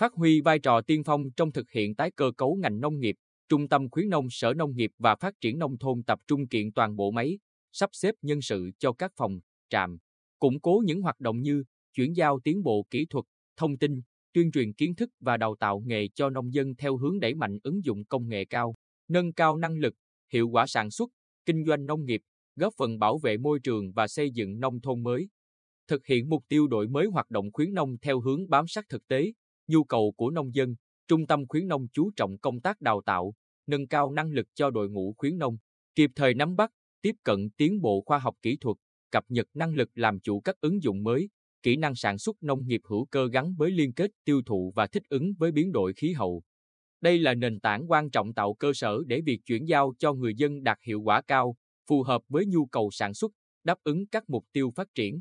Phát huy vai trò tiên phong trong thực hiện tái cơ cấu ngành nông nghiệp, Trung tâm khuyến nông Sở Nông nghiệp và Phát triển Nông thôn tập trung kiện toàn bộ máy, sắp xếp nhân sự cho các phòng, trạm, củng cố những hoạt động như chuyển giao tiến bộ kỹ thuật, thông tin, tuyên truyền kiến thức và đào tạo nghề cho nông dân theo hướng đẩy mạnh ứng dụng công nghệ cao, nâng cao năng lực, hiệu quả sản xuất, kinh doanh nông nghiệp, góp phần bảo vệ môi trường và xây dựng nông thôn mới. Thực hiện mục tiêu đổi mới hoạt động khuyến nông theo hướng bám sát thực tế, nhu cầu của nông dân, Trung tâm khuyến nông chú trọng công tác đào tạo, nâng cao năng lực cho đội ngũ khuyến nông, kịp thời nắm bắt, tiếp cận tiến bộ khoa học kỹ thuật, cập nhật năng lực làm chủ các ứng dụng mới, kỹ năng sản xuất nông nghiệp hữu cơ gắn với liên kết tiêu thụ và thích ứng với biến đổi khí hậu. Đây là nền tảng quan trọng tạo cơ sở để việc chuyển giao cho người dân đạt hiệu quả cao, phù hợp với nhu cầu sản xuất, đáp ứng các mục tiêu phát triển.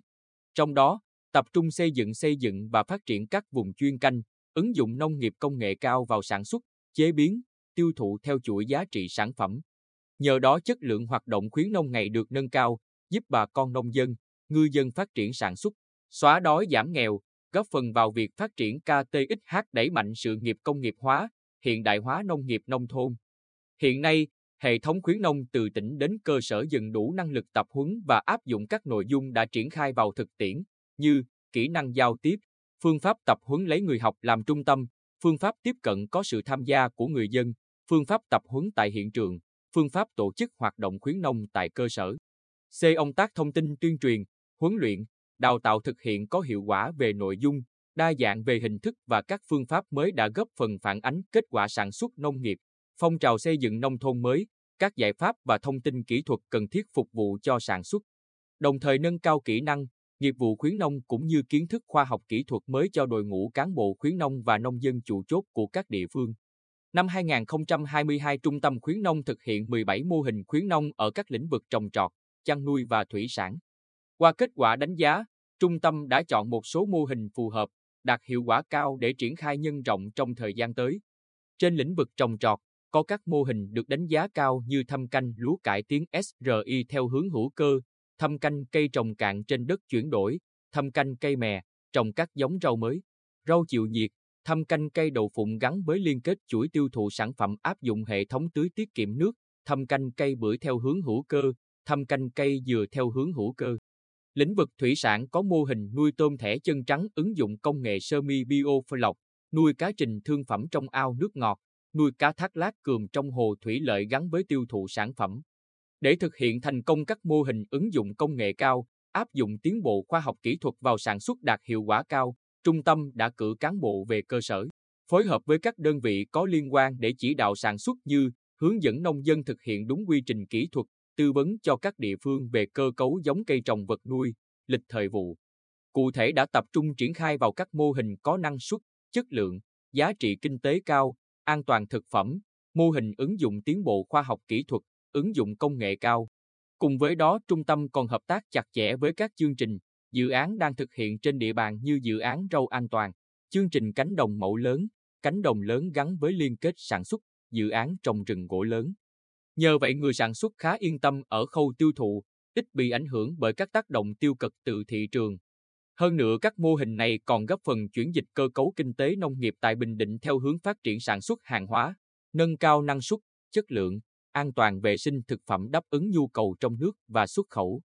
Trong đó, tập trung xây dựng xây dựng và phát triển các vùng chuyên canh, ứng dụng nông nghiệp công nghệ cao vào sản xuất, chế biến, tiêu thụ theo chuỗi giá trị sản phẩm. Nhờ đó chất lượng hoạt động khuyến nông ngày được nâng cao, giúp bà con nông dân, ngư dân phát triển sản xuất, xóa đói giảm nghèo, góp phần vào việc phát triển KTXH đẩy mạnh sự nghiệp công nghiệp hóa, hiện đại hóa nông nghiệp nông thôn. Hiện nay, hệ thống khuyến nông từ tỉnh đến cơ sở dần đủ năng lực tập huấn và áp dụng các nội dung đã triển khai vào thực tiễn, như kỹ năng giao tiếp, phương pháp tập huấn lấy người học làm trung tâm, phương pháp tiếp cận có sự tham gia của người dân, phương pháp tập huấn tại hiện trường, phương pháp tổ chức hoạt động khuyến nông tại cơ sở. C. Ông tác thông tin tuyên truyền, huấn luyện, đào tạo thực hiện có hiệu quả về nội dung, đa dạng về hình thức và các phương pháp mới đã góp phần phản ánh kết quả sản xuất nông nghiệp, phong trào xây dựng nông thôn mới, các giải pháp và thông tin kỹ thuật cần thiết phục vụ cho sản xuất. Đồng thời nâng cao kỹ năng, nghiệp vụ khuyến nông cũng như kiến thức khoa học kỹ thuật mới cho đội ngũ cán bộ khuyến nông và nông dân chủ chốt của các địa phương. Năm 2022, Trung tâm khuyến nông thực hiện 17 mô hình khuyến nông ở các lĩnh vực trồng trọt, chăn nuôi và thủy sản. Qua kết quả đánh giá, trung tâm đã chọn một số mô hình phù hợp, đạt hiệu quả cao để triển khai nhân rộng trong thời gian tới. Trên lĩnh vực trồng trọt, có các mô hình được đánh giá cao như thâm canh lúa cải tiến SRI theo hướng hữu cơ, thâm canh cây trồng cạn trên đất chuyển đổi, thâm canh cây mè, trồng các giống rau mới, rau chịu nhiệt, thâm canh cây đậu phụng gắn với liên kết chuỗi tiêu thụ sản phẩm áp dụng hệ thống tưới tiết kiệm nước, thâm canh cây bưởi theo hướng hữu cơ, thâm canh cây dừa theo hướng hữu cơ. Lĩnh vực thủy sản có mô hình nuôi tôm thẻ chân trắng ứng dụng công nghệ sơ mi bio lọc, nuôi cá trình thương phẩm trong ao nước ngọt, nuôi cá thác lát cường trong hồ thủy lợi gắn với tiêu thụ sản phẩm. Để thực hiện thành công các mô hình ứng dụng công nghệ cao, áp dụng tiến bộ khoa học kỹ thuật vào sản xuất đạt hiệu quả cao, trung tâm đã cử cán bộ về cơ sở, phối hợp với các đơn vị có liên quan để chỉ đạo sản xuất như hướng dẫn nông dân thực hiện đúng quy trình kỹ thuật, tư vấn cho các địa phương về cơ cấu giống cây trồng vật nuôi, lịch thời vụ. Cụ thể đã tập trung triển khai vào các mô hình có năng suất, chất lượng, giá trị kinh tế cao, an toàn thực phẩm, mô hình ứng dụng tiến bộ khoa học kỹ thuật, ứng dụng công nghệ cao. Cùng với đó, trung tâm còn hợp tác chặt chẽ với các chương trình, dự án đang thực hiện trên địa bàn như dự án rau an toàn, chương trình cánh đồng mẫu lớn, cánh đồng lớn gắn với liên kết sản xuất, dự án trồng rừng gỗ lớn. Nhờ vậy người sản xuất khá yên tâm ở khâu tiêu thụ, ít bị ảnh hưởng bởi các tác động tiêu cực từ thị trường. Hơn nữa các mô hình này còn góp phần chuyển dịch cơ cấu kinh tế nông nghiệp tại Bình Định theo hướng phát triển sản xuất hàng hóa, nâng cao năng suất, chất lượng, an toàn vệ sinh thực phẩm đáp ứng nhu cầu trong nước và xuất khẩu.